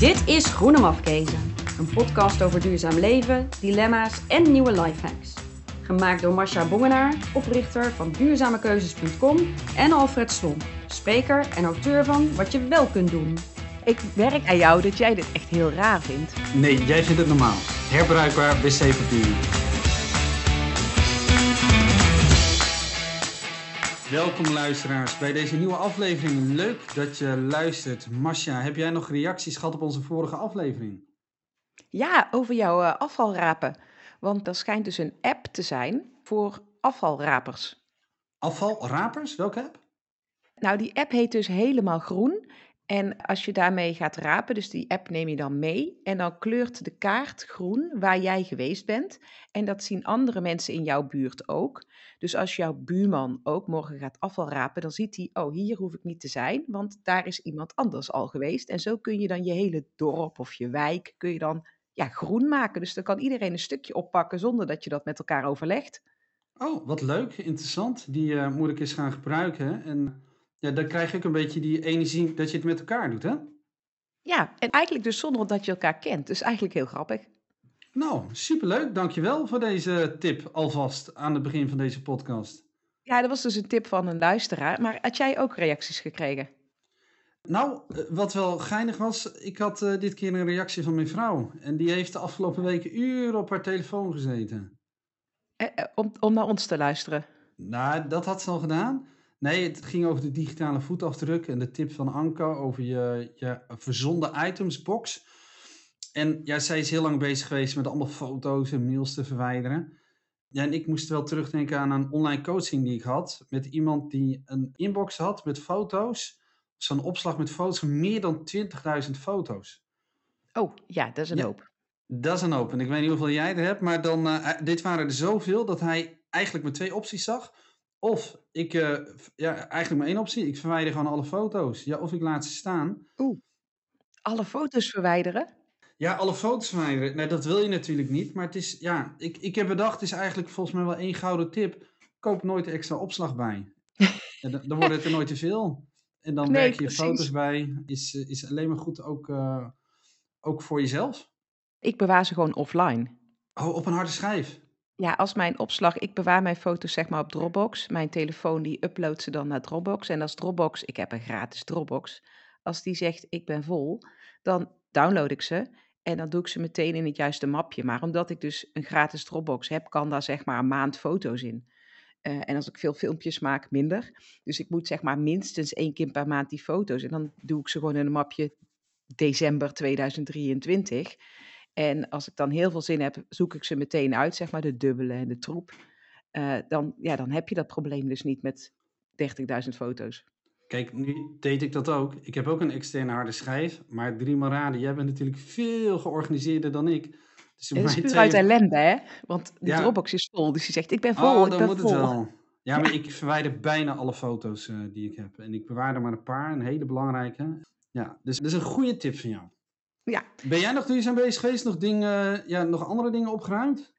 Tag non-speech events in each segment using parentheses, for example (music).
Dit is Groene Mafkezen, een podcast over duurzaam leven, dilemma's en nieuwe lifehacks. Gemaakt door Masha Bongenaar, oprichter van duurzamekeuzes.com en Alfred Slom, spreker en auteur van Wat je wel kunt doen. Ik werk aan jou dat jij dit echt heel raar vindt. Nee, jij vindt het normaal. Herbruikbaar wc-papier. Welkom luisteraars bij deze nieuwe aflevering. Leuk dat je luistert. Masha, heb jij nog reacties gehad op onze vorige aflevering? Ja, over jouw uh, afvalrapen. Want er schijnt dus een app te zijn voor afvalrapers. Afvalrapers? Welke app? Nou, die app heet dus Helemaal Groen. En als je daarmee gaat rapen, dus die app neem je dan mee en dan kleurt de kaart groen waar jij geweest bent. En dat zien andere mensen in jouw buurt ook. Dus als jouw buurman ook morgen gaat afval rapen, dan ziet hij, oh hier hoef ik niet te zijn, want daar is iemand anders al geweest. En zo kun je dan je hele dorp of je wijk, kun je dan ja, groen maken. Dus dan kan iedereen een stukje oppakken zonder dat je dat met elkaar overlegt. Oh, wat leuk, interessant. Die uh, moet ik eens gaan gebruiken. En ja, dan krijg ook een beetje die energie dat je het met elkaar doet, hè? Ja, en eigenlijk dus zonder dat je elkaar kent. Dus eigenlijk heel grappig. Nou, superleuk. Dankjewel voor deze tip alvast aan het begin van deze podcast. Ja, dat was dus een tip van een luisteraar. Maar had jij ook reacties gekregen? Nou, eh, wat wel geinig was, ik had uh, dit keer een reactie van mijn vrouw. En die heeft de afgelopen weken uren op haar telefoon gezeten. Eh, eh, om, om naar ons te luisteren? Nou, dat had ze al gedaan. Nee, het ging over de digitale voetafdruk en de tip van Anke over je, je verzonde itemsbox. En ja, zij is heel lang bezig geweest met allemaal foto's en mails te verwijderen. Ja, en ik moest wel terugdenken aan een online coaching die ik had. Met iemand die een inbox had met foto's. Zo'n opslag met foto's van meer dan 20.000 foto's. Oh, ja, dat is een hoop. Dat is een hoop. En ik weet niet hoeveel jij er hebt, maar dan, uh, dit waren er zoveel dat hij eigenlijk maar twee opties zag. Of ik, uh, ja, eigenlijk maar één optie. Ik verwijder gewoon alle foto's. Ja, of ik laat ze staan. Oeh, alle foto's verwijderen? Ja, alle foto's verwijderen. Nee, dat wil je natuurlijk niet. Maar het is, ja, ik, ik heb bedacht, het is eigenlijk volgens mij wel één gouden tip. Koop nooit extra opslag bij. (laughs) dan, dan wordt het er nooit te veel. En dan nee, werk je precies. foto's bij. Is, is alleen maar goed ook, uh, ook voor jezelf. Ik bewaar ze gewoon offline. Oh, op een harde schijf? Ja, als mijn opslag, ik bewaar mijn foto's zeg maar op Dropbox. Mijn telefoon die uploadt ze dan naar Dropbox. En als Dropbox, ik heb een gratis Dropbox, als die zegt ik ben vol, dan download ik ze. En dan doe ik ze meteen in het juiste mapje. Maar omdat ik dus een gratis Dropbox heb, kan daar zeg maar een maand foto's in. Uh, en als ik veel filmpjes maak, minder. Dus ik moet zeg maar minstens één keer per maand die foto's. En dan doe ik ze gewoon in een mapje december 2023. En als ik dan heel veel zin heb, zoek ik ze meteen uit, zeg maar de dubbele en de troep. Uh, dan, ja, dan heb je dat probleem dus niet met 30.000 foto's. Kijk, nu deed ik dat ook. Ik heb ook een externe harde schijf. Maar drie maar raden, jij bent natuurlijk veel georganiseerder dan ik. Dus het is puur twee... uit ellende, hè? Want de ja. Dropbox is vol. Dus je zegt, ik ben vol, oh, ik dan ben moet vol. Het wel. (laughs) Ja, maar ik verwijder bijna alle foto's uh, die ik heb. En ik bewaar er maar een paar, een hele belangrijke. Ja, dus dat is een goede tip van jou. Ja. Ben jij nog duurzaam bezig geweest? Nog, dingen, ja, nog andere dingen opgeruimd?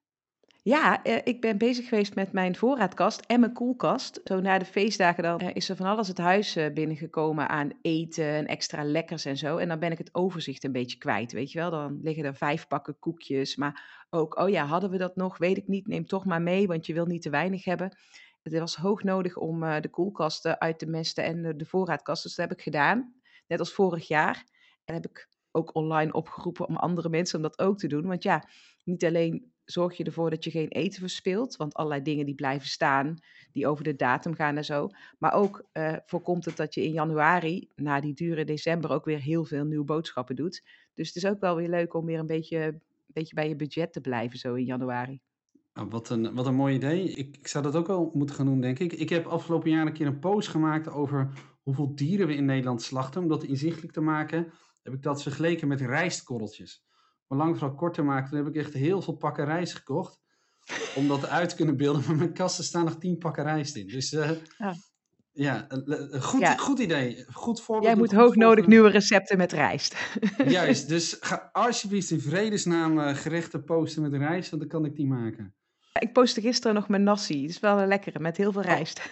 Ja, eh, ik ben bezig geweest met mijn voorraadkast en mijn koelkast. Zo na de feestdagen dan eh, is er van alles het huis eh, binnengekomen aan eten en extra lekkers en zo. En dan ben ik het overzicht een beetje kwijt, weet je wel. Dan liggen er vijf pakken koekjes, maar ook, oh ja, hadden we dat nog? Weet ik niet, neem toch maar mee, want je wil niet te weinig hebben. Het was hoog nodig om de koelkasten uit te mesten en de voorraadkast. Dus dat heb ik gedaan, net als vorig jaar. En heb ik ook online opgeroepen om andere mensen om dat ook te doen. Want ja, niet alleen zorg je ervoor dat je geen eten verspilt, want allerlei dingen die blijven staan, die over de datum gaan en zo. Maar ook uh, voorkomt het dat je in januari, na die dure december, ook weer heel veel nieuwe boodschappen doet. Dus het is ook wel weer leuk om weer een beetje, een beetje bij je budget te blijven zo in januari. Oh, wat, een, wat een mooi idee. Ik, ik zou dat ook wel moeten gaan doen, denk ik. Ik heb afgelopen jaar een keer een post gemaakt over hoeveel dieren we in Nederland slachten, om dat inzichtelijk te maken heb ik dat vergeleken met rijstkorreltjes. Om lang vooral kort te maken, toen heb ik echt heel veel pakken rijst gekocht. Om dat uit te kunnen beelden. (laughs) Maar mijn kasten staan nog tien pakken rijst in. Dus uh, ja. ja, goed, ja. goed idee. Goed voorbeeld. Jij moet hoognodig nieuwe recepten met rijst. (laughs) Juist, dus ga alsjeblieft in vredesnaam uh, gerechten posten met rijst, want dan kan ik die maken. Ik postte gisteren nog mijn nasi. Het is wel een lekkere, met heel veel rijst. (laughs)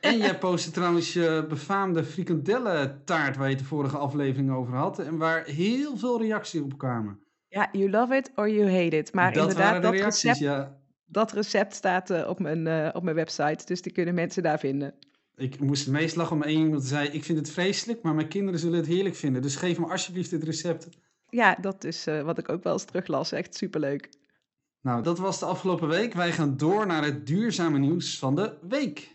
En jij postte trouwens je befaamde frikandellentaart waar je het de vorige aflevering over had. En waar heel veel reacties op kwamen. Ja, you love it or you hate it. Maar dat inderdaad, dat reacties, recept, ja. dat recept staat eh, op, mijn, eh, op mijn website. Dus die kunnen mensen daar vinden. Ik moest het meest lachen om één iemand zei... ik vind het vreselijk, maar mijn kinderen zullen het heerlijk vinden. Dus geef me alsjeblieft het recept. Ja, dat is eh, wat ik ook wel eens teruglas. Echt superleuk. Nou, dat was de afgelopen week. Wij gaan door naar het duurzame nieuws van de week.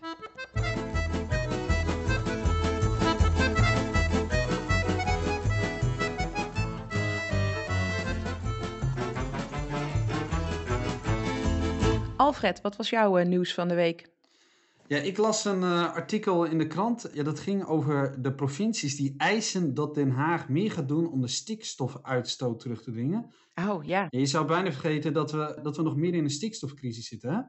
Alfred, wat was jouw eh, nieuws van de week? Ja, ik las een eh, artikel in de krant. Ja, dat ging over de provincies die eisen dat Den Haag meer gaat doen om de stikstofuitstoot terug te dringen. Oh ja. Ja, je zou bijna vergeten dat we, dat we nog midden in een stikstofcrisis zitten, hè?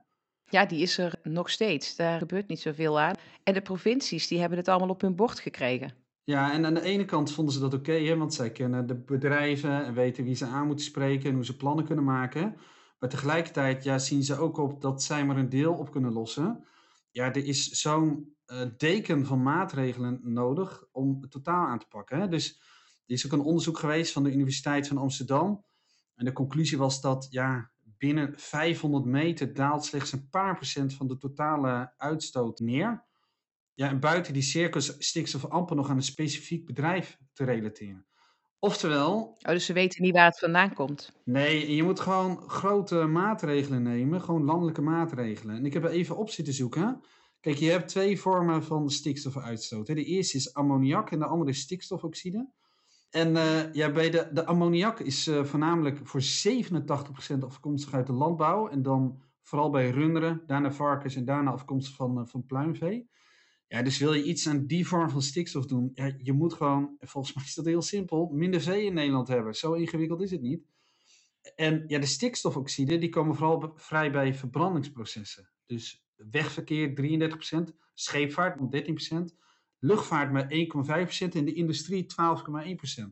Ja, die is er nog steeds. Daar gebeurt niet zoveel aan. En de provincies, die hebben het allemaal op hun bord gekregen. Ja, en aan de ene kant vonden ze dat oké, want zij kennen de bedrijven en weten wie ze aan moeten spreken en hoe ze plannen kunnen maken. Maar tegelijkertijd ja, zien ze ook op dat zij maar een deel op kunnen lossen. Ja, er is zo'n eh, deken van maatregelen nodig om het totaal aan te pakken. Hè. Dus er is ook een onderzoek geweest van de Universiteit van Amsterdam. En de conclusie was dat ja, binnen 500 meter daalt slechts een paar procent van de totale uitstoot neer. Ja, en buiten die cirkels stikstof amper nog aan een specifiek bedrijf te relateren. Oftewel, Oh, dus ze weten niet waar het vandaan komt. nee, je moet gewoon grote maatregelen nemen, gewoon landelijke maatregelen. En ik heb er even op zitten zoeken. Kijk, je hebt twee vormen van stikstofuitstoot. hè. De eerste is ammoniak en de andere is stikstofoxide. En eh, ja, bij de, de ammoniak is eh, voornamelijk voor 87% afkomstig uit de landbouw. En dan vooral bij runderen, daarna varkens en daarna afkomstig van, eh, van pluimvee. Ja, dus wil je iets aan die vorm van stikstof doen, ja, je moet gewoon, (laughs) volgens mij is dat heel simpel, minder vee in Nederland hebben. Zo ingewikkeld is het niet. En ja, de stikstofoxide, die komen vooral vrij bij verbrandingsprocessen. Dus wegverkeer 33%, scheepvaart met 13%, luchtvaart met 1,5% en de industrie 12,1%.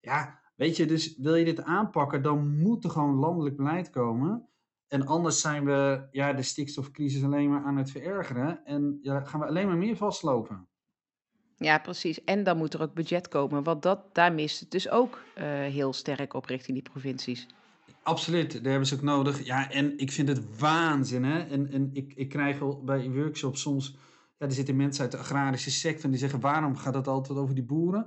Ja, weet je, dus wil je dit aanpakken, dan moet er gewoon landelijk beleid komen. En anders zijn we ja, de stikstofcrisis alleen maar aan het verergeren. En ja, gaan we alleen maar meer vastlopen. Ja, precies. En dan moet er ook budget komen, want dat, daar mist het dus ook eh, heel sterk op richting die provincies. Absoluut, daar hebben ze ook nodig. Ja, en ik vind het waanzin. Hè? En, en ik, ik krijg wel bij workshops soms. Ja, er zitten mensen uit de agrarische sector en die zeggen: waarom gaat het altijd over die boeren?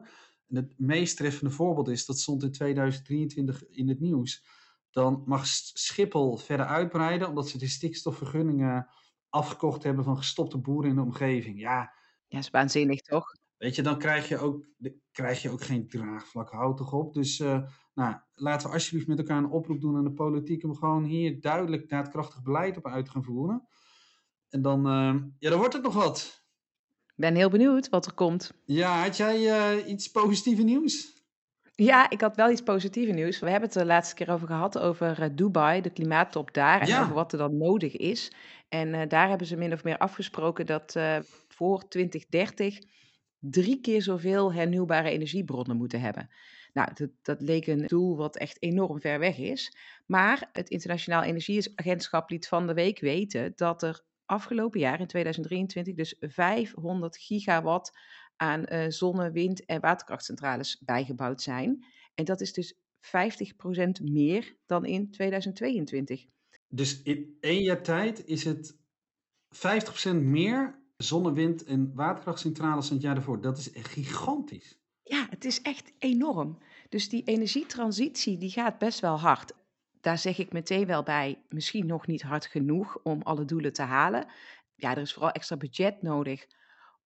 En het meest treffende voorbeeld is dat stond in 2023 in het nieuws. Dan mag Schiphol verder uitbreiden omdat ze de stikstofvergunningen afgekocht hebben van gestopte boeren in de omgeving. Ja, Ja, is waanzinnig, toch? Weet je, dan krijg je ook, krijg je ook geen draagvlak hout toch op. Dus eh, nou, laten we alsjeblieft met elkaar een oproep doen aan de politiek om gewoon hier duidelijk daadkrachtig beleid op uit te gaan voeren. En dan, eh, ja, dan wordt het nog wat. Ik ben heel benieuwd wat er komt. Ja, had jij eh, iets positieve nieuws? Ja, ik had wel iets positiefs nieuws. We hebben het de laatste keer over gehad, over eh, Dubai, de klimaattop daar, en Ja. over wat er dan nodig is. En eh, daar hebben ze min of meer afgesproken dat eh, voor 2030 drie keer zoveel hernieuwbare energiebronnen moeten hebben. Nou, dat, dat leek een doel wat echt enorm ver weg is. Maar het Internationaal Energieagentschap liet van de week weten dat er afgelopen jaar, in 2023, dus 500 gigawatt aan eh, zonne-, wind- en waterkrachtcentrales bijgebouwd zijn. En dat is dus 50% meer dan in 2022. Dus in één jaar tijd is het 50% meer zonne-, wind- en waterkrachtcentrales dan het jaar daarvoor. Dat is echt gigantisch. Ja, het is echt enorm. Dus die energietransitie die gaat best wel hard. Daar zeg ik meteen wel bij, misschien nog niet hard genoeg om alle doelen te halen. Ja, er is vooral extra budget nodig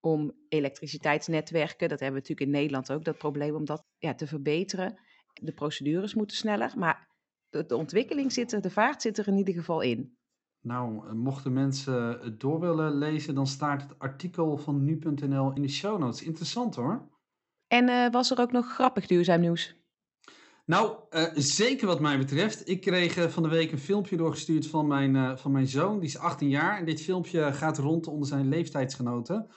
om elektriciteitsnetwerken, dat hebben we natuurlijk in Nederland ook, dat probleem om dat ja, te verbeteren. De procedures moeten sneller, maar de, de ontwikkeling zit er, de vaart zit er in ieder geval in. Nou, eh, mochten mensen het door willen lezen, dan staat het artikel van nu.nl in de show notes. Interessant hoor. En eh, was er ook nog grappig duurzaam nieuws? Nou, eh, zeker wat mij betreft. Ik kreeg van de week een filmpje doorgestuurd van mijn, van mijn zoon. Die is 18 jaar. En dit filmpje gaat rond onder zijn leeftijdsgenoten.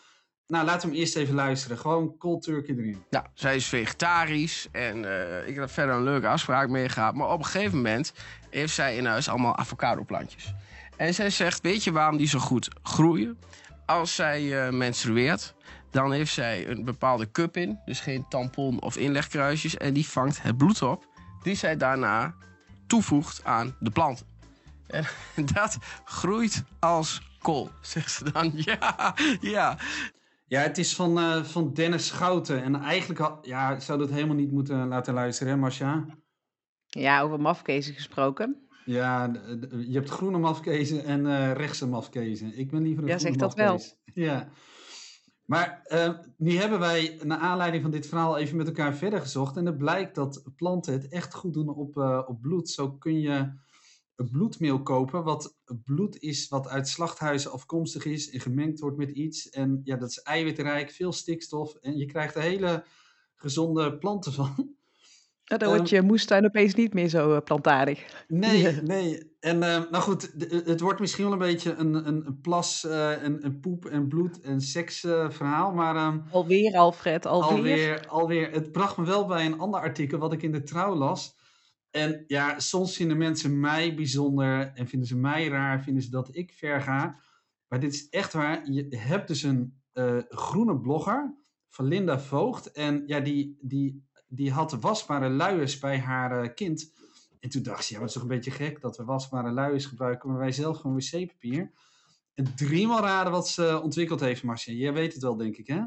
Nou, laten we hem eerst even luisteren. Gewoon cold turkey erin. Nou, zij is vegetarisch en eh, ik heb verder een leuke afspraak mee. Maar op een gegeven moment heeft zij in huis allemaal avocado plantjes. En zij zegt, weet je waarom die zo goed groeien? als zij eh, menstrueert, dan heeft zij een bepaalde cup in. Dus geen tampon of inlegkruisjes. En die vangt het bloed op. Die zij daarna toevoegt aan de plant. En (laughs) dat groeit als kool, zegt ze dan. (laughs) Ja, ja. Ja, het is van, eh, van Dennis Schouten. En eigenlijk had, ja, zou dat helemaal niet moeten laten luisteren, hè, Marcia? Ja, over mafkezen gesproken. Ja, je hebt groene mafkezen en eh rechtse mafkezen. Ik ben liever een Ja, groene zeg dat wel. Ja. Maar eh, nu hebben wij, naar aanleiding van dit verhaal, even met elkaar verder gezocht. En het blijkt dat planten het echt goed doen op, op bloed. Zo kun je bloedmeel kopen, wat bloed is wat uit slachthuizen afkomstig is en gemengd wordt met iets. En ja, dat is eiwitrijk, veel stikstof en je krijgt er hele gezonde planten van. Nou, dan wordt Ehm, je moestuin opeens niet meer zo eh, plantaardig. Nee, Ja. nee. En eh, nou goed, d- het wordt misschien wel een beetje een, een, een plas, eh, een, een poep en bloed en seks eh, verhaal. Maar ehm, Alweer, Alfred, alweer. alweer, alweer, het bracht me wel bij een ander artikel wat ik in de trouw las. En ja, soms vinden mensen mij bijzonder en vinden ze mij raar, vinden ze dat ik ver ga. Maar dit is echt waar. Je hebt dus een eh, groene blogger van Linda Voogd. En ja, die, die, die had wasbare luiers bij haar eh, kind. En toen dacht ze, ja, het is toch een beetje gek dat we wasbare luiers gebruiken, maar wij zelf gewoon wc-papier. En driemaal raden wat ze ontwikkeld heeft, Marcia. Jij weet het wel, denk ik, hè?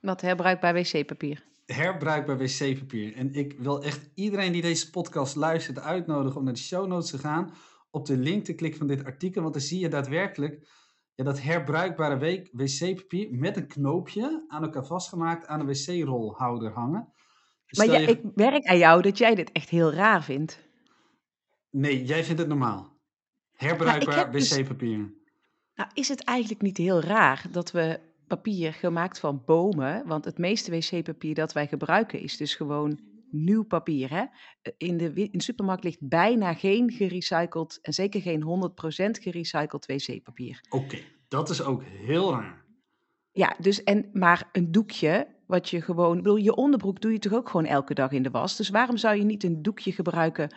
Wat herbruikbaar wc-papier. Herbruikbaar wc-papier. En ik wil echt iedereen die deze podcast luistert uitnodigen om naar de show notes te gaan. Op de link te klikken van dit artikel. Want dan zie je daadwerkelijk ja, dat herbruikbare wc-papier met een knoopje aan elkaar vastgemaakt aan een wc-rolhouder hangen. Dus Maar stel ja, je- ik merk aan jou dat jij dit echt heel raar vindt. Nee, jij vindt het normaal. Herbruikbaar dus- wc-papier. Nou, is het eigenlijk niet heel raar dat we papier gemaakt van bomen, want het meeste wc-papier dat wij gebruiken is dus gewoon nieuw papier. Hè? In, de, in de supermarkt ligt bijna geen gerecycled en zeker geen 100% gerecycled wc-papier. Oké, dat is ook heel raar. Ja, dus en maar een doekje, wat je gewoon, bedoel, je onderbroek doe je toch ook gewoon elke dag in de was. Dus waarom zou je niet een doekje gebruiken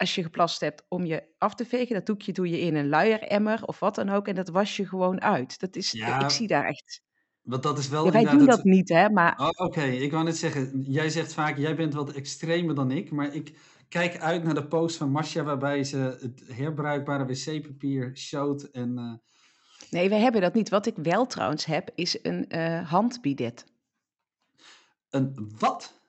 als je geplast hebt om je af te vegen? Dat doekje doe je in een luieremmer of wat dan ook en dat was je gewoon uit. Dat is, Ja, ik zie daar echt. Want dat is wel Ja, wij doen dat niet, hè? Maar Oh, Oké, ik wou net zeggen, jij zegt vaak, jij bent wat extremer dan ik, maar ik kijk uit naar de post van Marcia waarbij ze het herbruikbare wc-papier showt en eh, nee, we hebben dat niet. Wat ik wel trouwens heb, is een eh handbidet. een wat?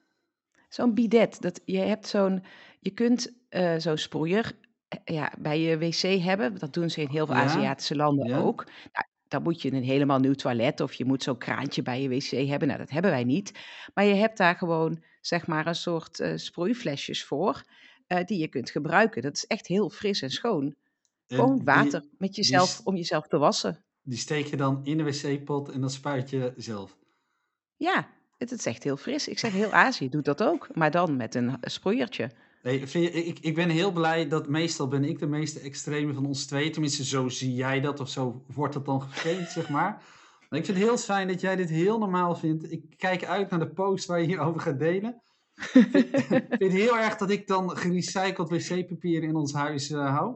Zo'n bidet. Dat, je hebt zo'n, je kunt eh, zo'n sproeier eh, ja, bij je wc hebben. Dat doen ze in heel veel Ja, Aziatische landen ja. ook. Nou, dan moet je een helemaal nieuw toilet of je moet zo'n kraantje bij je wc hebben. Nou, dat hebben wij niet. Maar je hebt daar gewoon, zeg maar, een soort eh sproeiflesjes voor. die je kunt gebruiken. Dat is echt heel fris en schoon. En Gewoon die- water met jezelf om jezelf te wassen. Die steek je dan in de wc-pot en dan spuit je zelf. Ja, het, het is echt heel fris. Ik zeg heel Azië doet dat ook, maar dan met een sproeiertje. Nee, vind ik, ik ben heel blij dat meestal ben ik de meeste extreme van ons twee. Tenminste, zo zie jij dat of zo wordt dat dan geframed, zeg maar. Maar ik vind het heel fijn dat jij dit heel normaal vindt. Ik kijk uit naar de post waar je hierover gaat delen. Ik vind het heel erg dat ik dan gerecycled wc-papier in ons huis eh, hou.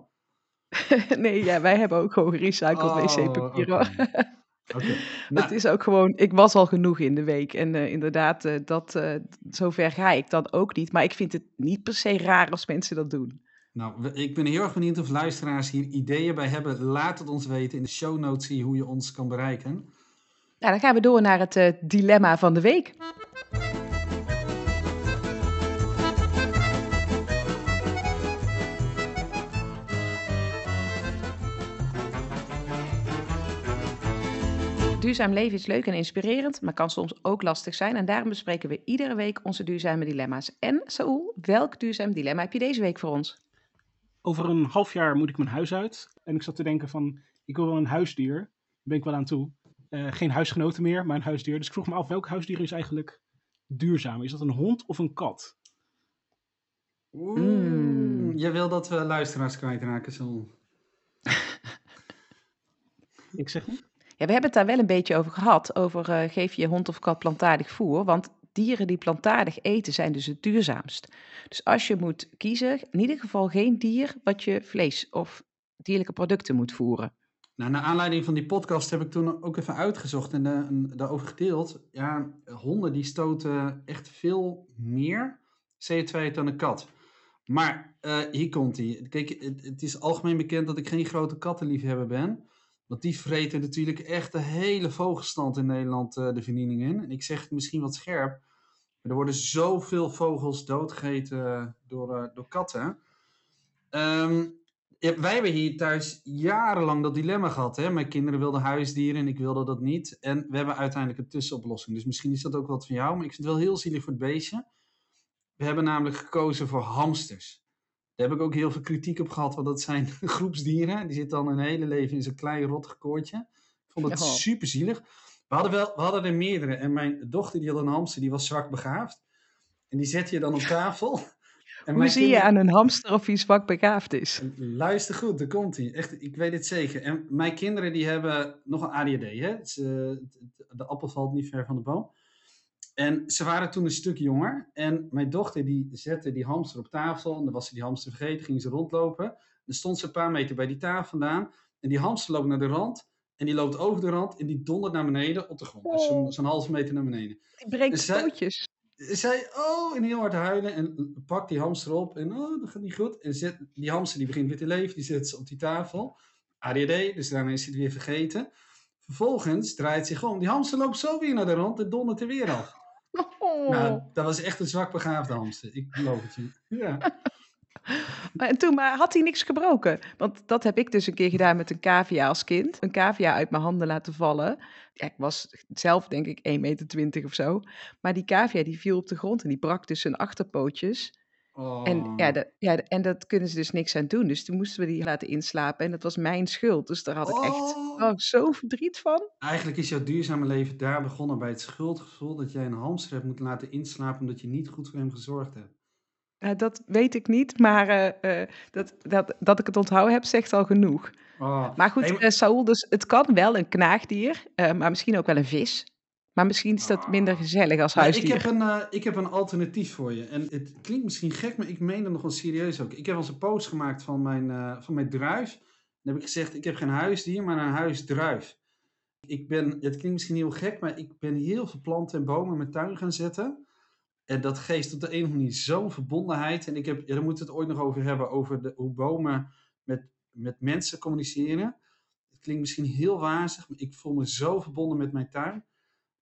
(laughs) nee, ja, wij hebben ook gewoon gerecycled Oh, wc-papier. oké. Hoor. Oké. (laughs) Het Nou, is ook gewoon, ik was al genoeg in de week. En eh, inderdaad, eh, dat, eh, zover ga ik dan ook niet. Maar ik vind het niet per se raar als mensen dat doen. nou, ik ben heel erg benieuwd of luisteraars hier ideeën bij hebben. Laat het ons weten in de show notes hoe je ons kan bereiken. Nou, dan gaan we door naar het dilemma van de week. Duurzaam leven is leuk en inspirerend, maar kan soms ook lastig zijn. En daarom bespreken we iedere week onze duurzame dilemma's. En Saoel, welk duurzaam dilemma heb je deze week voor ons? over een half jaar moet ik mijn huis uit. En ik zat te denken van, ik wil wel een huisdier. Daar ben ik wel aan toe. Eh, geen huisgenoten meer, maar een huisdier. Dus ik vroeg me af, welk huisdier is eigenlijk duurzaam? Is dat een hond of een kat? Oeh, Mm. Jij wil dat we luisteraars kwijtraken, zo. (laughs) Ik zeg niet. Ja, we hebben het daar wel een beetje over gehad. Over eh, geef je hond of kat plantaardig voer. Want dieren die plantaardig eten zijn dus het duurzaamst. Dus als je moet kiezen, in ieder geval geen dier wat je vlees of dierlijke producten moet voeren. Nou, naar aanleiding van die podcast heb ik toen ook even uitgezocht en, eh, daarover gedeeld. Ja, honden die stoten echt veel meer CO2 uit dan een kat. Maar eh, hier komt hij. Kijk, het, het is algemeen bekend dat ik geen grote kattenliefhebber ben. Want die vreten natuurlijk echt de hele vogelstand in Nederland eh, de verdiening in. En ik zeg het misschien wat scherp. Maar er worden zoveel vogels doodgegeten door, eh, door katten. Ehm, wij hebben hier thuis jarenlang dat dilemma gehad. Hè? Mijn kinderen wilden huisdieren en ik wilde dat niet. En we hebben uiteindelijk een tussenoplossing. Dus misschien is dat ook wat van jou. Maar ik vind het wel heel zielig voor het beestje. We hebben namelijk gekozen voor hamsters. Daar heb ik ook heel veel kritiek op gehad, want dat zijn (laughs) groepsdieren. Die zitten dan een hele leven in zo'n klein rottig koortje. Ik vond het Ja. super zielig. We hadden, wel, we hadden er meerdere. En mijn dochter die had een hamster, die was zwak begaafd. En die zet je dan op tafel. (laughs) En Hoe zie je aan een hamster of hij zwak begaafd is? Luister goed, daar komt hij. Echt, ik weet het zeker. En mijn kinderen die hebben nog een ADHD. Hè? Ze, de appel valt niet ver van de boom. En ze waren toen een stuk jonger. En mijn dochter die zette die hamster op tafel. En dan was ze die hamster vergeten, ging ze rondlopen. Dan stond ze een paar meter bij die tafel vandaan. En die hamster loopt naar de rand. En die loopt over de rand en die dondert naar beneden op de grond. Dus zo'n zo'n halve meter naar beneden. Die breekt Dus zij- pootjes. Zij, oh, en heel hard huilen en pakt die hamster op en oh, dat gaat niet goed. En zet, die hamster die begint weer te leven, die zet ze op die tafel. ADD, dus daarna is hij het weer vergeten. Vervolgens draait zich om. Die hamster loopt zo weer naar de rand en dondert er weer af. Oh. Nou, dat was echt een zwak begaafde hamster. Ik beloof het je. Ja. (laughs) Maar, en toen maar had hij niks gebroken. Want dat heb ik dus een keer gedaan met een cavia als kind. Een cavia uit mijn handen laten vallen. Ja, ik was zelf denk ik 1,20 meter of zo. Maar die cavia die viel op de grond en die brak dus zijn achterpootjes. Oh. En, ja, de, ja, de- en dat kunnen ze dus niks aan doen. Dus toen moesten we die laten inslapen en dat was mijn schuld. Dus daar had ik echt Oh. oh, zo verdriet van. Eigenlijk is jouw duurzame leven daar begonnen bij het schuldgevoel dat jij een hamster hebt moeten laten inslapen omdat je niet goed voor hem gezorgd hebt. Ja, dat weet ik niet, maar eh, eh, dat, dat, dat ik het onthouden heb, zegt al genoeg. Oh. Maar goed, Hey, maar- eh, Saul, dus het kan wel een knaagdier, maar misschien ook wel een vis. Maar misschien is dat minder gezellig als huisdier. ik, heb een, eh, ik heb een alternatief voor je. En het klinkt misschien gek, maar ik meen het nog wel serieus ook. Ik heb als een post gemaakt van mijn, eh, van mijn druif. Dan heb ik gezegd, ik heb geen huisdier, maar een huisdruif. Ik ben, het klinkt misschien heel gek, maar ik ben heel veel planten en bomen in mijn tuin gaan zetten. En dat geeft op de een of andere manier zo'n verbondenheid. En ik heb, ja, daar moeten we het ooit nog over hebben, over de, hoe bomen met, met mensen communiceren. Het klinkt misschien heel wazig, maar ik voel me zo verbonden met mijn tuin.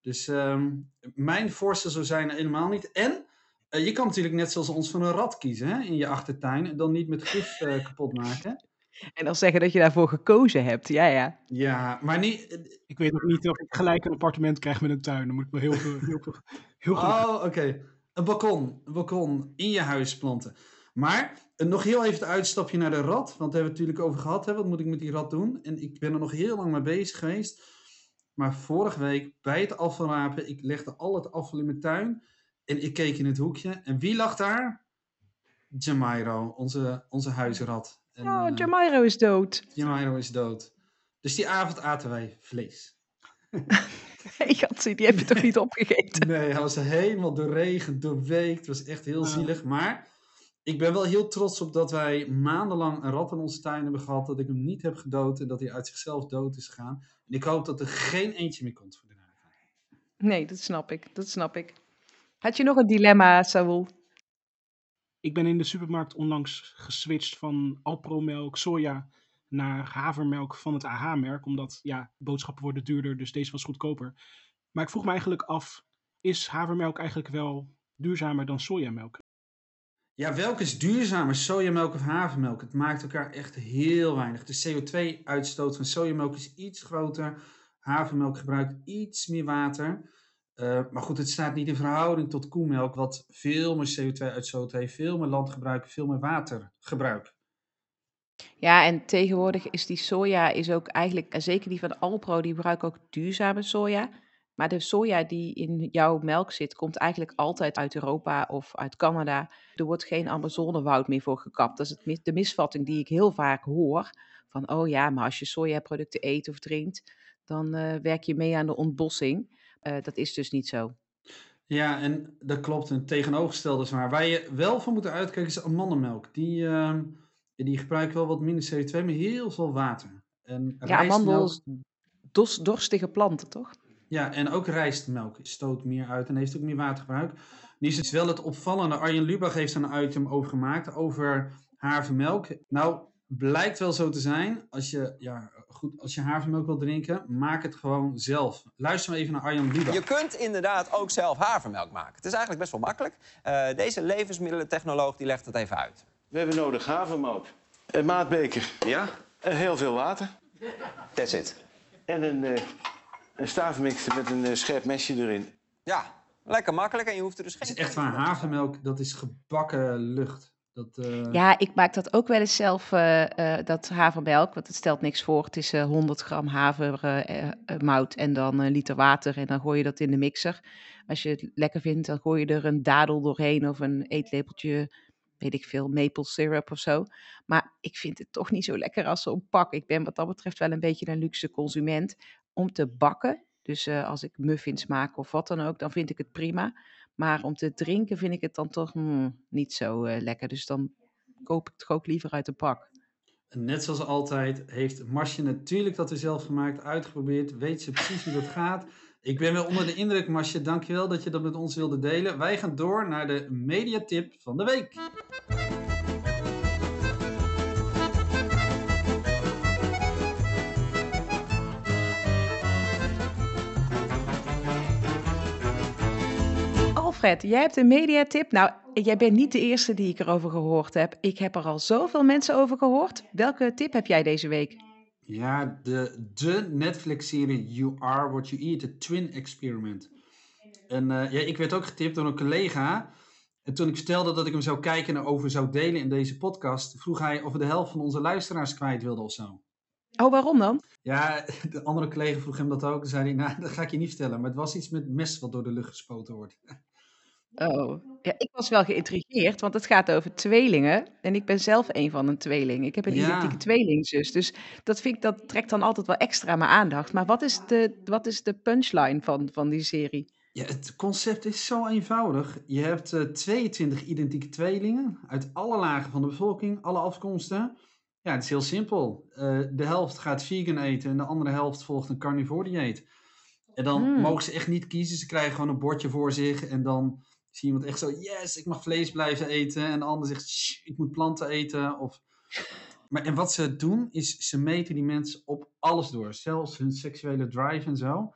Dus ehm, mijn voorstel zou zijn helemaal niet. En eh, je kan natuurlijk net zoals ons voor een rat kiezen hè, in je achtertuin. En dan niet met gif eh, (laughs) kapot maken. En dan zeggen dat je daarvoor gekozen hebt. Ja, ja. Ja, maar niet... Ik weet nog niet of ik gelijk een appartement krijg met een tuin. Dan moet ik wel heel veel, heel veel, heel goed Oh, oké. Een balkon. Een balkon in je huis planten. Maar eh, nog heel even het uitstapje naar de rat. Want daar hebben we het natuurlijk over gehad. Hè? Wat moet ik met die rat doen? En ik ben er nog heel lang mee bezig geweest. Maar vorige week bij het afvalrapen. Ik legde al het afval in mijn tuin. En ik keek in het hoekje. En wie lag daar? Jamairo, onze, onze huisrat. En, Oh, eh, Jamairo is dood. Jamairo is dood. Dus die avond aten wij vlees. (laughs) Hey, Gatsie, die heb je toch niet (laughs) opgegeten? Nee, hij was helemaal doorregend, doorweekt. Het was echt heel Ah. zielig. Maar ik ben wel heel trots op dat wij maandenlang een rat in onze tuin hebben gehad. Dat ik hem niet heb gedood en dat hij uit zichzelf dood is gegaan. En ik hoop dat er geen eentje meer komt voor de. Nee, dat snap ik. Dat snap ik. Had je nog een dilemma, Saul? Ik ben in de supermarkt onlangs geswitcht van Alpro-melk, soja naar havermelk van het AH-merk. Omdat ja, boodschappen worden duurder, dus deze was goedkoper. Maar ik vroeg me eigenlijk af, is havermelk eigenlijk wel duurzamer dan sojamelk? Ja, welke is duurzamer, sojamelk of havermelk? Het maakt elkaar echt heel weinig. De CO2-uitstoot van sojamelk is iets groter. Havermelk gebruikt iets meer water. Eh, maar goed, het staat niet in verhouding tot koemelk, wat veel meer CO2-uitstoot heeft, veel meer landgebruik, veel meer watergebruik. Ja, en tegenwoordig is die soja is ook eigenlijk, en zeker die van Alpro, die gebruiken ook duurzame soja. Maar de soja die in jouw melk zit, komt eigenlijk altijd uit Europa of uit Canada. Er wordt geen Amazonewoud meer voor gekapt. Dat is het, mis- de misvatting die ik heel vaak hoor. Van, oh ja, maar als je sojaproducten eet of drinkt, dan eh, werk je mee aan de ontbossing. Eh, dat is dus niet zo. Ja, en dat klopt. En het tegenovergestelde is waar. Waar je wel van moet uitkijken is amandelmelk. Die, ehm, die gebruikt wel wat minder CO2, maar heel veel water. En Ja, dos, dorstige planten, toch? Ja, en ook rijstmelk stoot meer uit en heeft ook meer watergebruik. Nu is het wel het opvallende. Arjen Lubach heeft er een item over gemaakt over havermelk. Nou, blijkt wel zo te zijn. Als je, ja, goed, als je havermelk wil drinken, maak het gewoon zelf. Luister maar even naar Arjen Lubach. Je kunt inderdaad ook zelf havermelk maken. Het is eigenlijk best wel makkelijk. Eh, deze levensmiddelentechnoloog die legt het even uit. We hebben nodig havermelk, een maatbeker Ja? en heel veel water. That's it. En een, eh een staafmixer met een eh, scherp mesje erin. Ja, lekker makkelijk en je hoeft er dus Het geen... is echt waar, havermelk, dat is gebakken lucht. Dat, eh, Ja, ik maak dat ook wel eens zelf, eh, eh, dat havermelk. Want het stelt niks voor. Het is eh 100 gram havermout en dan een liter water. En dan gooi je dat in de mixer. Als je het lekker vindt, dan gooi je er een dadel doorheen of een eetlepeltje, weet ik veel, maple syrup of zo. Maar ik vind het toch niet zo lekker als zo'n pak. Ik ben wat dat betreft wel een beetje een luxe consument. Om te bakken, dus eh, als ik muffins maak of wat dan ook, dan vind ik het prima. Maar om te drinken vind ik het dan toch hmm, niet zo eh, lekker. Dus dan koop ik het ook liever uit een pak. Net zoals altijd heeft Marsje natuurlijk dat er zelf gemaakt, uitgeprobeerd. Weet ze precies hoe dat gaat. Ik ben wel onder de indruk, Marsje. Dankjewel dat je dat met ons wilde delen. Wij gaan door naar de mediatip van de week. Alfred, jij hebt een mediatip. Nou, jij bent niet de eerste die ik erover gehoord heb. Ik heb er al zoveel mensen over gehoord. Welke tip heb jij deze week? Ja, de, de Netflix-serie You Are What You Eat, het Twin Experiment. En eh, ja, ik werd ook getipt door een collega. En toen ik vertelde dat ik hem zou kijken en over zou delen in deze podcast, vroeg hij of we de helft van onze luisteraars kwijt wilden of zo. Oh, waarom dan? Ja, de andere collega vroeg hem dat ook. Toen zei hij, nou, dat ga ik je niet vertellen. Maar het was iets met mes wat door de lucht gespoten wordt. Oh, ja, ik was wel geïntrigeerd, want het gaat over tweelingen. En ik ben zelf een van een tweeling. Ik heb een Ja. identieke tweelingzus. Dus dat, vind ik, dat trekt dan altijd wel extra mijn aandacht. Maar wat is de, wat is de punchline van, van die serie? Ja, het concept is zo eenvoudig. Je hebt eh, 22 identieke tweelingen uit alle lagen van de bevolking, alle afkomsten. Ja, het is heel simpel. Eh, de helft gaat vegan eten en de andere helft volgt een carnivore dieet. En dan Hmm. mogen ze echt niet kiezen. Ze krijgen gewoon een bordje voor zich en dan zie iemand echt zo, yes, ik mag vlees blijven eten. En de ander zegt, "Shh, ik moet planten eten. Of... Maar, en wat ze doen, is ze meten die mensen op alles door. Zelfs hun seksuele drive en zo.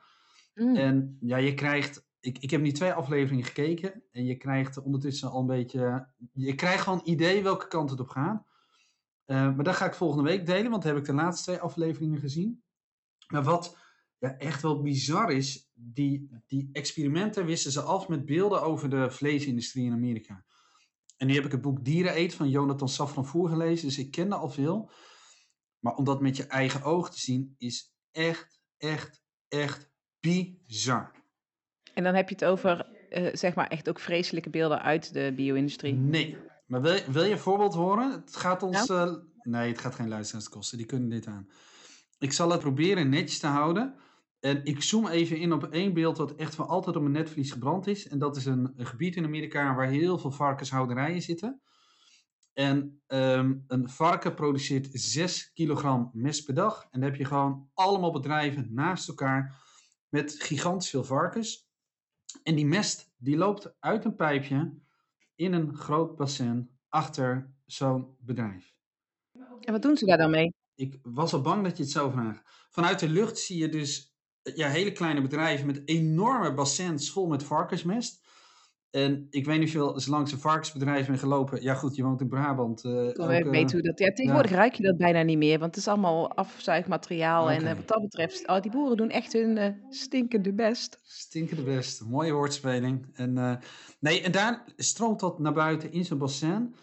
Mm. En ja, je krijgt. Ik, ik heb nu twee afleveringen gekeken. En je krijgt ondertussen al een beetje. Je krijgt gewoon een idee welke kant het op gaat. Eh, maar dat ga ik volgende week delen, want heb ik de laatste twee afleveringen gezien. Maar wat ja, echt wel bizar is, die, die experimenten wisten ze af met beelden over de vleesindustrie in Amerika. En nu heb ik het boek Dieren Eet van Jonathan Safran Foer gelezen, dus ik kende al veel. Maar om dat met je eigen oog te zien, is echt, echt, echt bizar. En dan heb je het over, eh, zeg maar, echt ook vreselijke beelden uit de bio-industrie. Nee. Maar wil, wil je een voorbeeld horen? Het gaat ons. eh, nee, het gaat geen luisteraars kosten. Die kunnen dit aan. Ik zal het proberen netjes te houden. En ik zoom even in op één beeld wat echt voor altijd op mijn netvlies gebrand is. En dat is een, een gebied in Amerika waar heel veel varkenshouderijen zitten. En ehm, een varken produceert 6 kilogram mest per dag. En dan heb je gewoon allemaal bedrijven naast elkaar met gigantisch veel varkens. En die mest die loopt uit een pijpje in een groot bassin achter zo'n bedrijf. En wat doen ze daar dan mee? Ik was al bang dat je het zou vragen. Vanuit de lucht zie je dus ja, hele kleine bedrijven met enorme bassins vol met varkensmest. En ik weet niet of je wel eens langs een varkensbedrijf bent gelopen. Ja goed, je woont in Brabant. eh, Ik ook, weet eh, hoe dat. Ja, tegenwoordig ruik je dat bijna niet meer, want het is allemaal afzuigmateriaal. En eh, wat dat betreft, oh, die boeren doen echt hun eh, stinkende best. Stinkende best. Mooie woordspeling. En, nee, en daar stroomt dat naar buiten in zo'n bassin.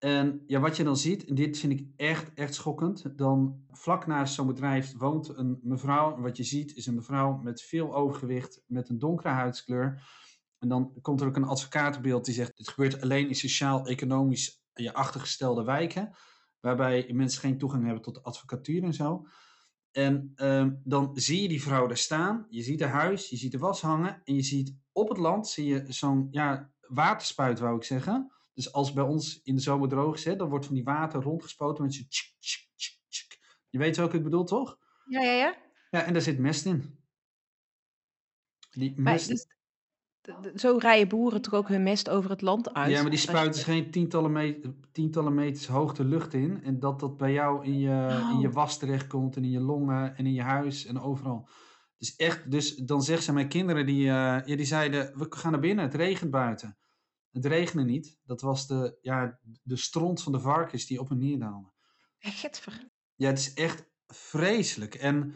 En ja, wat je dan ziet, en dit vind ik echt, echt schokkend. Dan vlak naast zo'n bedrijf woont een mevrouw. En wat je ziet is een mevrouw met veel overgewicht, met een donkere huidskleur. En dan komt er ook een advocatenbeeld die zegt: Dit gebeurt alleen in sociaal-economisch ja, achtergestelde wijken. Waarbij mensen geen toegang hebben tot advocatuur en zo. En ehm, dan zie je die vrouw daar staan. Je ziet haar huis, je ziet de was hangen. En je ziet op het land zie je zo'n ja, waterspuit, wou ik zeggen. Dus als bij ons in de zomer droog is, hè, dan wordt van die water rondgespoten met zo'n tsk, tsk, tsk, tsk. Je weet welke ik bedoel, toch? Ja, ja, ja. Ja, en daar zit mest in. Die mest, dus, zo rijden boeren toch ook hun mest over het land uit? ja, maar die Als je- spuiten geen tientallen, me- tientallen meters hoog de lucht in. En dat dat bij jou in je, in je Oh. was terechtkomt en in je longen en in je huis en overal. Dus echt, dus dan zeggen ze, mijn kinderen die, eh, ja, die zeiden, we gaan naar binnen, het regent buiten. Het regende niet. Dat was de, ja, de stront van de varkens die op en neer daalden. Getver. Ja, het is echt vreselijk. En,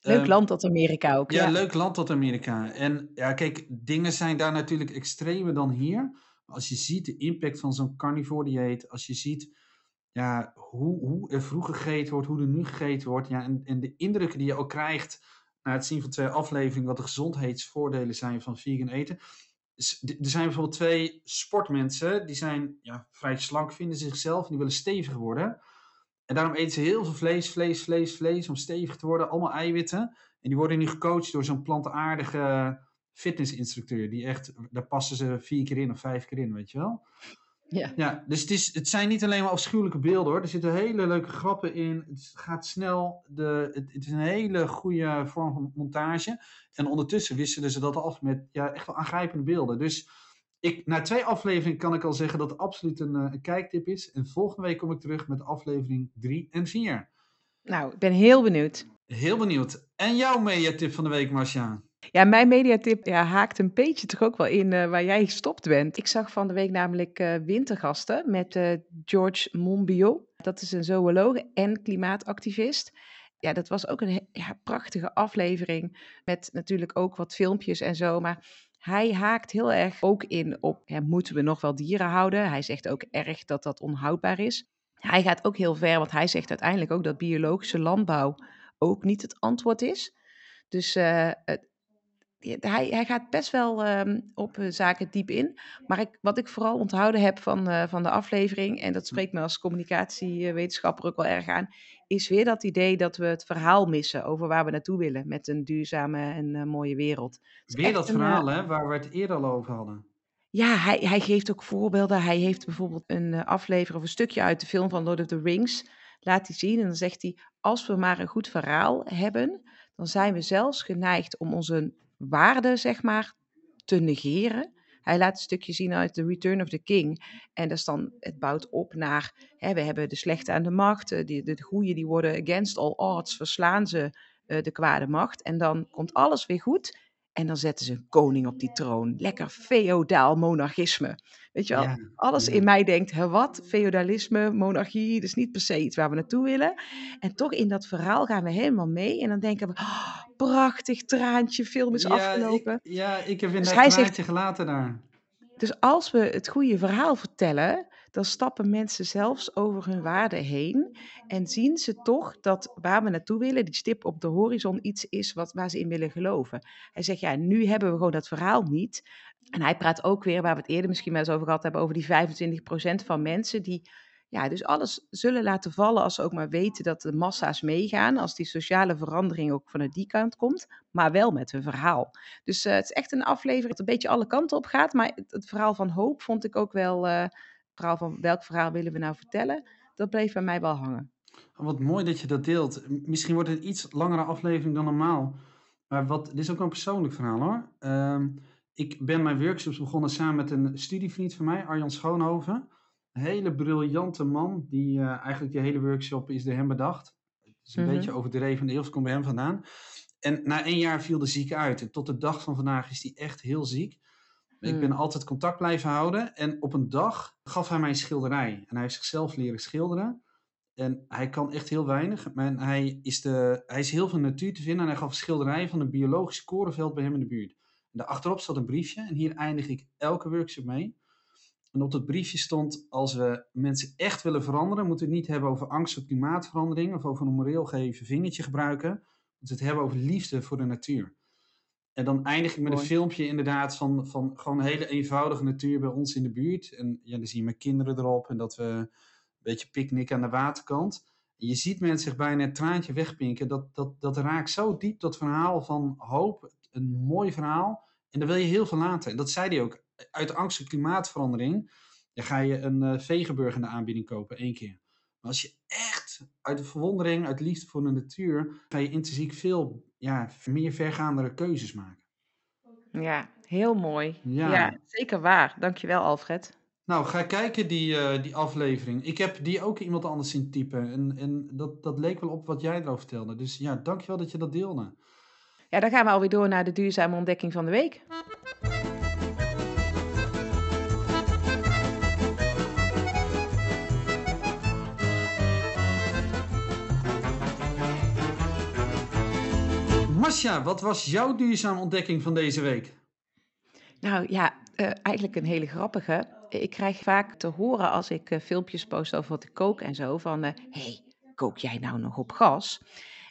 Leuk ehm, land dat Amerika ook. Ja, Ja, leuk land dat Amerika. En ja, kijk, dingen zijn daar natuurlijk extremer dan hier. Maar als je ziet de impact van zo'n carnivore dieet, als je ziet ja, hoe, hoe er vroeger gegeten wordt, hoe er nu gegeten wordt, ja, en, en de indrukken die je ook krijgt na het zien van twee afleveringen, wat de gezondheidsvoordelen zijn van vegan eten. Er zijn bijvoorbeeld twee sportmensen, die zijn ja, vrij slank, vinden zichzelf, en die willen stevig worden. En daarom eten ze heel veel vlees, vlees, vlees, vlees, om stevig te worden, allemaal eiwitten. En die worden nu gecoacht door zo'n plantaardige fitnessinstructeur. Die echt, daar passen ze vier keer in of vijf keer in, weet je wel. Ja. Ja, dus het, is, het zijn niet alleen maar afschuwelijke beelden hoor. Er zitten hele leuke grappen in. Het gaat snel. De, het, het is een hele goede vorm van montage. En ondertussen wisselen ze dat af met ja, echt wel aangrijpende beelden. Dus ik, na twee afleveringen kan ik al zeggen dat het absoluut een, eh, een kijktip is. En volgende week kom ik terug met aflevering 3 en 4. Nou, ik ben heel benieuwd. Heel benieuwd. En jouw mediatip van de week, Marcia? Ja, mijn mediatip ja, haakt een beetje toch ook wel in eh, waar jij gestopt bent. Ik zag van de week namelijk eh, Wintergasten met eh, George Monbiot. Dat is een zooloog en klimaatactivist. Ja, dat was ook een ja, prachtige aflevering met natuurlijk ook wat filmpjes en zo. Maar hij haakt heel erg ook in op, moeten we nog wel dieren houden? Hij zegt ook erg dat dat onhoudbaar is. Hij gaat ook heel ver, want hij zegt uiteindelijk ook dat biologische landbouw ook niet het antwoord is. Dus het- hij, hij gaat best wel ehm, op eh, zaken diep in. Maar ik, wat ik vooral onthouden heb van, eh, van de aflevering, en dat spreekt me als communicatiewetenschapper ook wel erg aan, is weer dat idee dat we het verhaal missen over waar we naartoe willen met een duurzame en eh, mooie wereld. Weer dat een, verhaal hè, waar we het eerder al over hadden. ja, hij, hij geeft ook voorbeelden. Hij heeft bijvoorbeeld een aflevering of een stukje uit de film van Lord of the Rings. Laat hij zien en dan zegt hij: Als we maar een goed verhaal hebben, dan zijn we zelfs geneigd om onze waarden, zeg maar, te negeren. Hij laat een stukje zien uit The Return of the King. En dat is dan, het bouwt op naar, hè, we hebben de slechte aan de macht. eh, de, de goeie die worden against all odds, verslaan ze eh, de kwade macht. En dan komt alles weer goed. En dan zetten ze een koning op die troon. Lekker feodaal monarchisme. Weet je wel, Ja, alles ja. in mij denkt, hè, wat? Feodalisme, monarchie, dat is niet per se iets waar we naartoe willen. En toch in dat verhaal gaan we helemaal mee. En dan denken we, "Oh, prachtig traantje, film is Ja, afgelopen. Ik, ja, ik heb Dus inderdaad hij een traantje gelaten daar. Dus als we het goede verhaal vertellen, dan stappen mensen zelfs over hun waarden heen. En zien ze toch dat waar we naartoe willen, die stip op de horizon, iets is wat, waar ze in willen geloven. Hij zegt, ja, nu hebben we gewoon dat verhaal niet. En hij praat ook weer, waar we het eerder misschien wel eens over gehad hebben, over die 25% van mensen die ja, dus alles zullen laten vallen als ze ook maar weten dat de massa's meegaan. Als die sociale verandering ook vanuit die kant komt, maar wel met hun verhaal. Dus eh, het is echt een aflevering dat een beetje alle kanten op gaat. Maar het, verhaal van hoop vond ik ook wel. eh, verhaal van welk verhaal willen we nou vertellen? Dat bleef bij mij wel hangen. Oh, Wat mooi dat je dat deelt. Misschien wordt het een iets langere aflevering dan normaal. Maar wat, dit is ook een persoonlijk verhaal hoor. Ehm, ik ben mijn workshops begonnen samen met een studievriend van mij, Arjan Schoonhoven. Een hele briljante man, die eh, eigenlijk die hele workshop is door hem bedacht. Het is een Mhm. beetje overdreven, de eerste komt bij hem vandaan. En na één jaar viel de ziek uit. En tot de dag van vandaag is hij echt heel ziek. Ik ben altijd contact blijven houden. En op een dag gaf hij mij een schilderij. En hij heeft zichzelf leren schilderen. En hij kan echt heel weinig. Maar hij is, de, hij is heel veel natuur te vinden. En hij gaf een schilderij van een biologisch korenveld bij hem in de buurt. En daarachterop zat een briefje. En hier eindig ik elke workshop mee. En op dat briefje stond: Als we mensen echt willen veranderen, moeten we het niet hebben over angst voor klimaatverandering. Of over een moreel geven vingertje gebruiken. We moeten het hebben over liefde voor de natuur. En dan eindig ik met een filmpje inderdaad van, van gewoon een hele eenvoudige natuur bij ons in de buurt. En ja, dan zie je mijn kinderen erop en dat we een beetje picknicken aan de waterkant. En je ziet mensen zich bijna een traantje wegpinken. Dat, dat, dat raakt zo diep, dat verhaal van hoop. Een mooi verhaal. En daar wil je heel veel laten. En dat zei hij ook. Uit angst voor klimaatverandering dan ga je een eh vegenburger in de aanbieding kopen, één keer. Maar als je echt uit de verwondering, uit liefde voor de natuur, ga je intrinsiek veel ja, meer vergaandere keuzes maken. Ja, heel mooi. Ja. Ja, zeker waar. Dankjewel, Alfred. Nou, ga kijken die, eh, die aflevering. Ik heb die ook iemand anders zien typen. En, en dat, dat leek wel op wat jij erover vertelde. Dus ja, dankjewel dat je dat deelde. Ja, dan gaan we alweer door naar de duurzame ontdekking van de week. Masja, wat was jouw duurzame ontdekking van deze week? Nou ja, eh, eigenlijk een hele grappige. Ik krijg vaak te horen als ik eh, filmpjes post over wat ik kook en zo van... eh hey, kook jij nou nog op gas?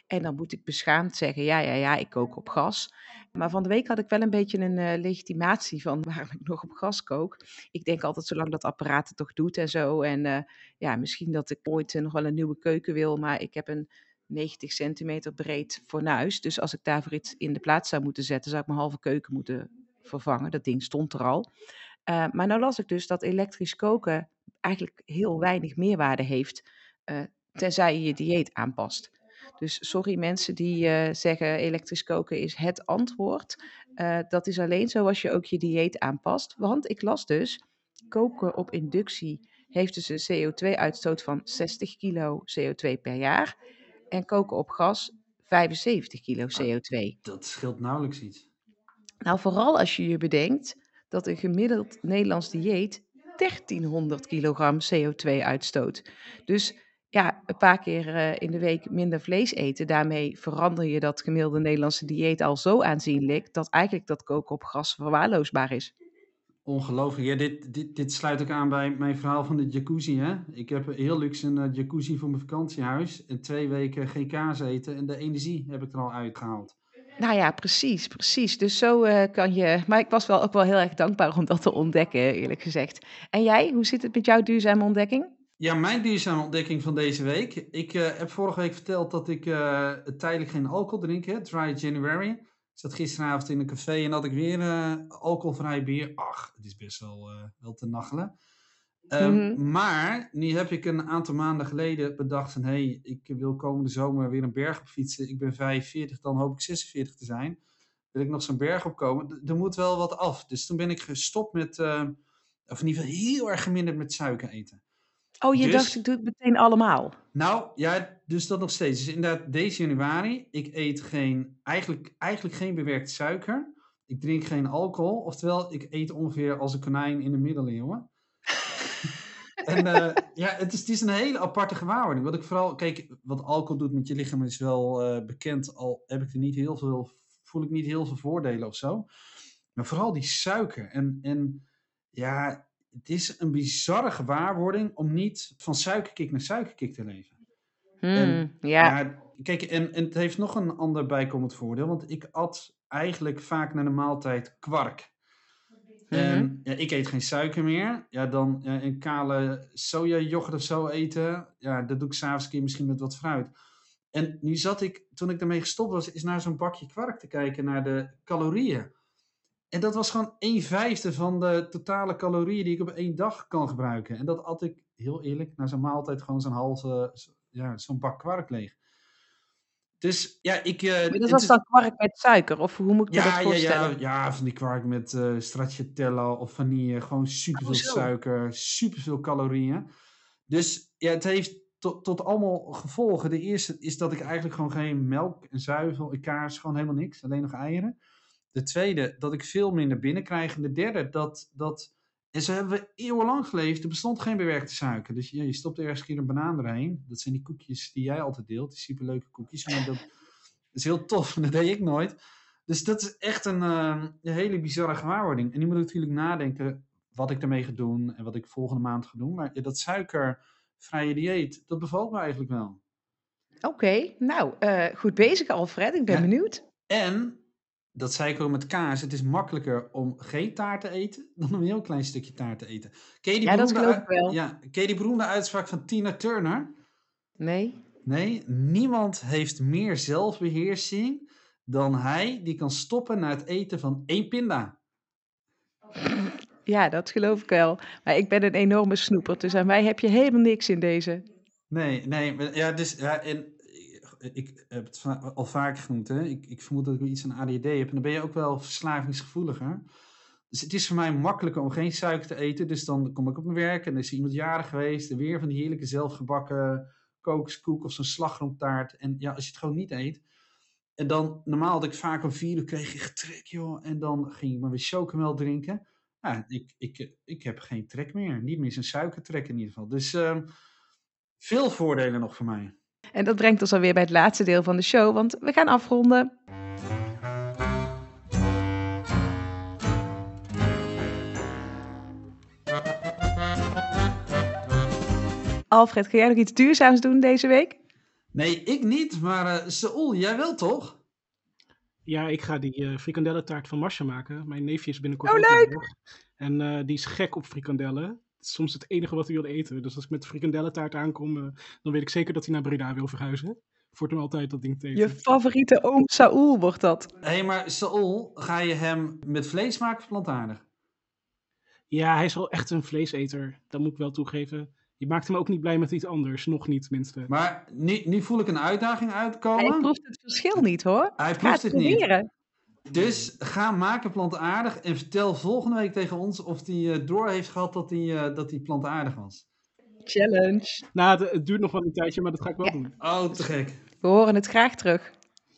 En dan moet ik beschaamd zeggen, ja, ja, ja, ik kook op gas. Maar van de week had ik wel een beetje een legitimatie van (laughs) waarom ik nog op gas kook. Ik denk altijd zolang dat apparaat het toch doet en zo. En ja, misschien dat ik ooit nog wel een nieuwe keuken wil, maar ik heb een 90 centimeter breed fornuis. Dus als ik daarvoor iets in de plaats zou moeten zetten, zou ik mijn halve keuken moeten vervangen. Dat ding stond er al. Eh, maar nou las ik dus dat elektrisch koken eigenlijk heel weinig meerwaarde heeft, eh, tenzij je je dieet aanpast. Dus sorry mensen die eh, zeggen elektrisch koken is het antwoord. Dat is alleen zo als je ook je dieet aanpast. Want ik las dus, koken op inductie heeft dus een CO2-uitstoot van 60 kilo CO2 per jaar. En koken op gas 75 kilo CO2. Dat scheelt nauwelijks iets. Nou, vooral als je je bedenkt dat een gemiddeld Nederlands dieet 1300 kilogram CO2 uitstoot. Dus ja, een paar keer eh, in de week minder vlees eten, daarmee verander je dat gemiddelde Nederlandse dieet al zo aanzienlijk dat eigenlijk dat koken op gas verwaarloosbaar is. Ongelooflijk. Ja, dit, dit, dit sluit ook aan bij mijn verhaal van de jacuzzi. Hè? Ik heb heel luxe een eh, jacuzzi voor mijn vakantiehuis. En twee weken geen kaas eten. En de energie heb ik er al uitgehaald. Nou ja, precies, precies. Dus zo eh, kan je. Maar ik was wel ook wel heel erg dankbaar om dat te ontdekken, eerlijk gezegd. En jij, hoe zit het met jouw duurzame ontdekking? Ja, mijn duurzame ontdekking van deze week. Ik eh, heb vorige week verteld dat ik tijdelijk geen alcohol drink, hè, Dry January. Ik zat gisteravond in een café en had ik weer eh, alcoholvrij bier. Ach, het is best wel, eh, wel te nachelen. Ehm, Mhm. Maar nu heb ik een aantal maanden geleden bedacht van... hé, hey, ik wil komende zomer weer een berg op fietsen. Ik ben 45, dan hoop ik 46 te zijn. Wil ik nog zo'n berg opkomen? Er moet wel wat af. Dus toen ben ik gestopt met... eh, of in ieder geval heel erg geminderd met suiker eten. Oh, je Dus- dacht, ik doe het meteen allemaal. Nou, ja, dus dat nog steeds. Dus inderdaad, deze januari, ik eet geen, eigenlijk, eigenlijk geen bewerkt suiker. Ik drink geen alcohol. Oftewel, ik eet ongeveer als een konijn in de middeleeuwen. (laughs) en eh, ja, het is, het is een hele aparte gewaarwording. Wat ik vooral, kijk, wat alcohol doet met je lichaam is wel eh, bekend. Al heb ik er niet heel veel, voel ik niet heel veel voordelen of zo. Maar vooral die suiker. En, en ja, het is een bizarre gewaarwording om niet van suikerkick naar suikerkick te leven. En- Hmm, ja. Ja, kijk, en, en het heeft nog een ander bijkomend voordeel. Want ik at eigenlijk vaak na de maaltijd kwark. Mhm. En ja, ik eet geen suiker meer. Ja, dan ja, een kale sojayoghurt of zo eten. Ja, dat doe ik s'avonds keer misschien met wat fruit. En nu zat ik, toen ik daarmee gestopt was, is naar zo'n bakje kwark te kijken, naar de calorieën. En dat was gewoon een vijfde van de totale calorieën die ik op één dag kan gebruiken. En dat at ik, heel eerlijk, na zo'n maaltijd gewoon zo'n halve, ja, zo'n bak kwark leeg. Dus ja, ik... eh, Maar dat was is- dan kwark met suiker, of hoe moet ik me ja, dat ja, voorstellen? ja, ja, van die kwark met eh stracciatella of vanille. Gewoon superveel Oh, zo. suiker, superveel calorieën. Dus ja, het heeft tot, tot allemaal gevolgen. De eerste is dat ik eigenlijk gewoon geen melk en zuivel en kaas, gewoon helemaal niks. Alleen nog eieren. De tweede, dat ik veel minder binnenkrijg. En de derde, dat... dat en zo hebben we eeuwenlang geleefd. Er bestond geen bewerkte suiker. Dus ja, je stopt ergens een keer een banaan erheen. Dat zijn die koekjes die jij altijd deelt. Die superleuke koekjes. Maar dat is heel tof. Dat deed ik nooit. Dus dat is echt een, eh, een hele bizarre gewaarwording. En nu moet ik natuurlijk nadenken wat ik ermee ga doen. En wat ik volgende maand ga doen. Maar ja, dat suikervrije dieet, dat bevalt me eigenlijk wel. Oké, nou, eh, goed bezig Alfred, ik ben Ja. benieuwd. En, dat zei ik ook met kaas, het is makkelijker om geen taart te eten (laughs) dan om een heel klein stukje taart te eten. Ken je die Ja, dat beroemde geloof ik wel. Ja, ken je die beroemde uitspraak van Tina Turner? Nee? Nee, niemand heeft meer zelfbeheersing dan hij die kan stoppen na het eten van één pinda. Ja, dat geloof ik wel. Maar ik ben een enorme snoeper, dus aan mij heb je helemaal niks in deze. Nee, nee. Ja, dus, ja, en ik heb het al vaak genoemd. Hè? Ik, ik vermoed dat ik iets aan ADD heb. En dan ben je ook wel verslavingsgevoeliger. Dus het is voor mij makkelijker om geen suiker te eten. Dus dan kom ik op mijn werk en dan is er iemand jarig geweest. En weer van die heerlijke zelfgebakken kookskoek of zo'n slagroomtaart. En ja, als je het gewoon niet eet. En dan, normaal had ik vaak om vier uur kreeg ik trek, joh. En dan ging ik maar weer chocomel drinken. Ja, ik, ik, ik heb geen trek meer. Niet meer zo'n suikertrek in ieder geval. Dus ehm, veel voordelen nog voor mij. En dat brengt ons alweer bij het laatste deel van de show, want we gaan afronden. Alfred, ga jij nog iets duurzaams doen deze week? Nee, ik niet, maar eh Saul, jij wel toch? Ja, ik ga die eh frikandellentaart van Marcia maken. Mijn neefje is binnenkort Oh, leuk! En eh, die is gek op frikandellen. Soms het enige wat hij wil eten. Dus als ik met de frikandellentaart aankom, eh, dan weet ik zeker dat hij naar Breda wil verhuizen. Voor hem altijd dat ding te eten. Je favoriete oom Saul wordt dat. Hé, hey, maar Saul, ga je hem met vlees maken of plantaardig? Ja, hij is wel echt een vleeseter. Dat moet ik wel toegeven. Je maakt hem ook niet blij met iets anders. Nog niet, tenminste. Maar nu, nu voel ik een uitdaging Hij uitkomen. proeft het verschil niet hoor. Hij proeft het het niet. Dus ga maken plantaardig en vertel volgende week tegen ons of hij eh, door heeft gehad dat hij eh, dat hij plantaardig was. Challenge. Nou, het, het duurt nog wel een tijdje, maar dat ga ik wel Ja. doen. Oh, te gek. We horen het graag terug.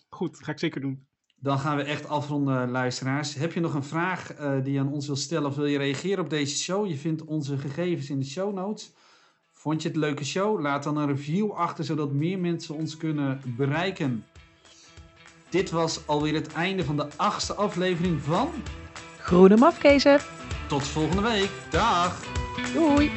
Goed, dat ga ik zeker doen. Dan gaan we echt afronden, luisteraars. Heb je nog een vraag eh, die je aan ons wil stellen of wil je reageren op deze show? Je vindt onze gegevens in de show notes. Vond je het een leuke show? Laat dan een review achter, zodat meer mensen ons kunnen bereiken. Dit was alweer het einde van de achtste aflevering van... Groene mafkezen. Tot volgende week. Dag! Doei.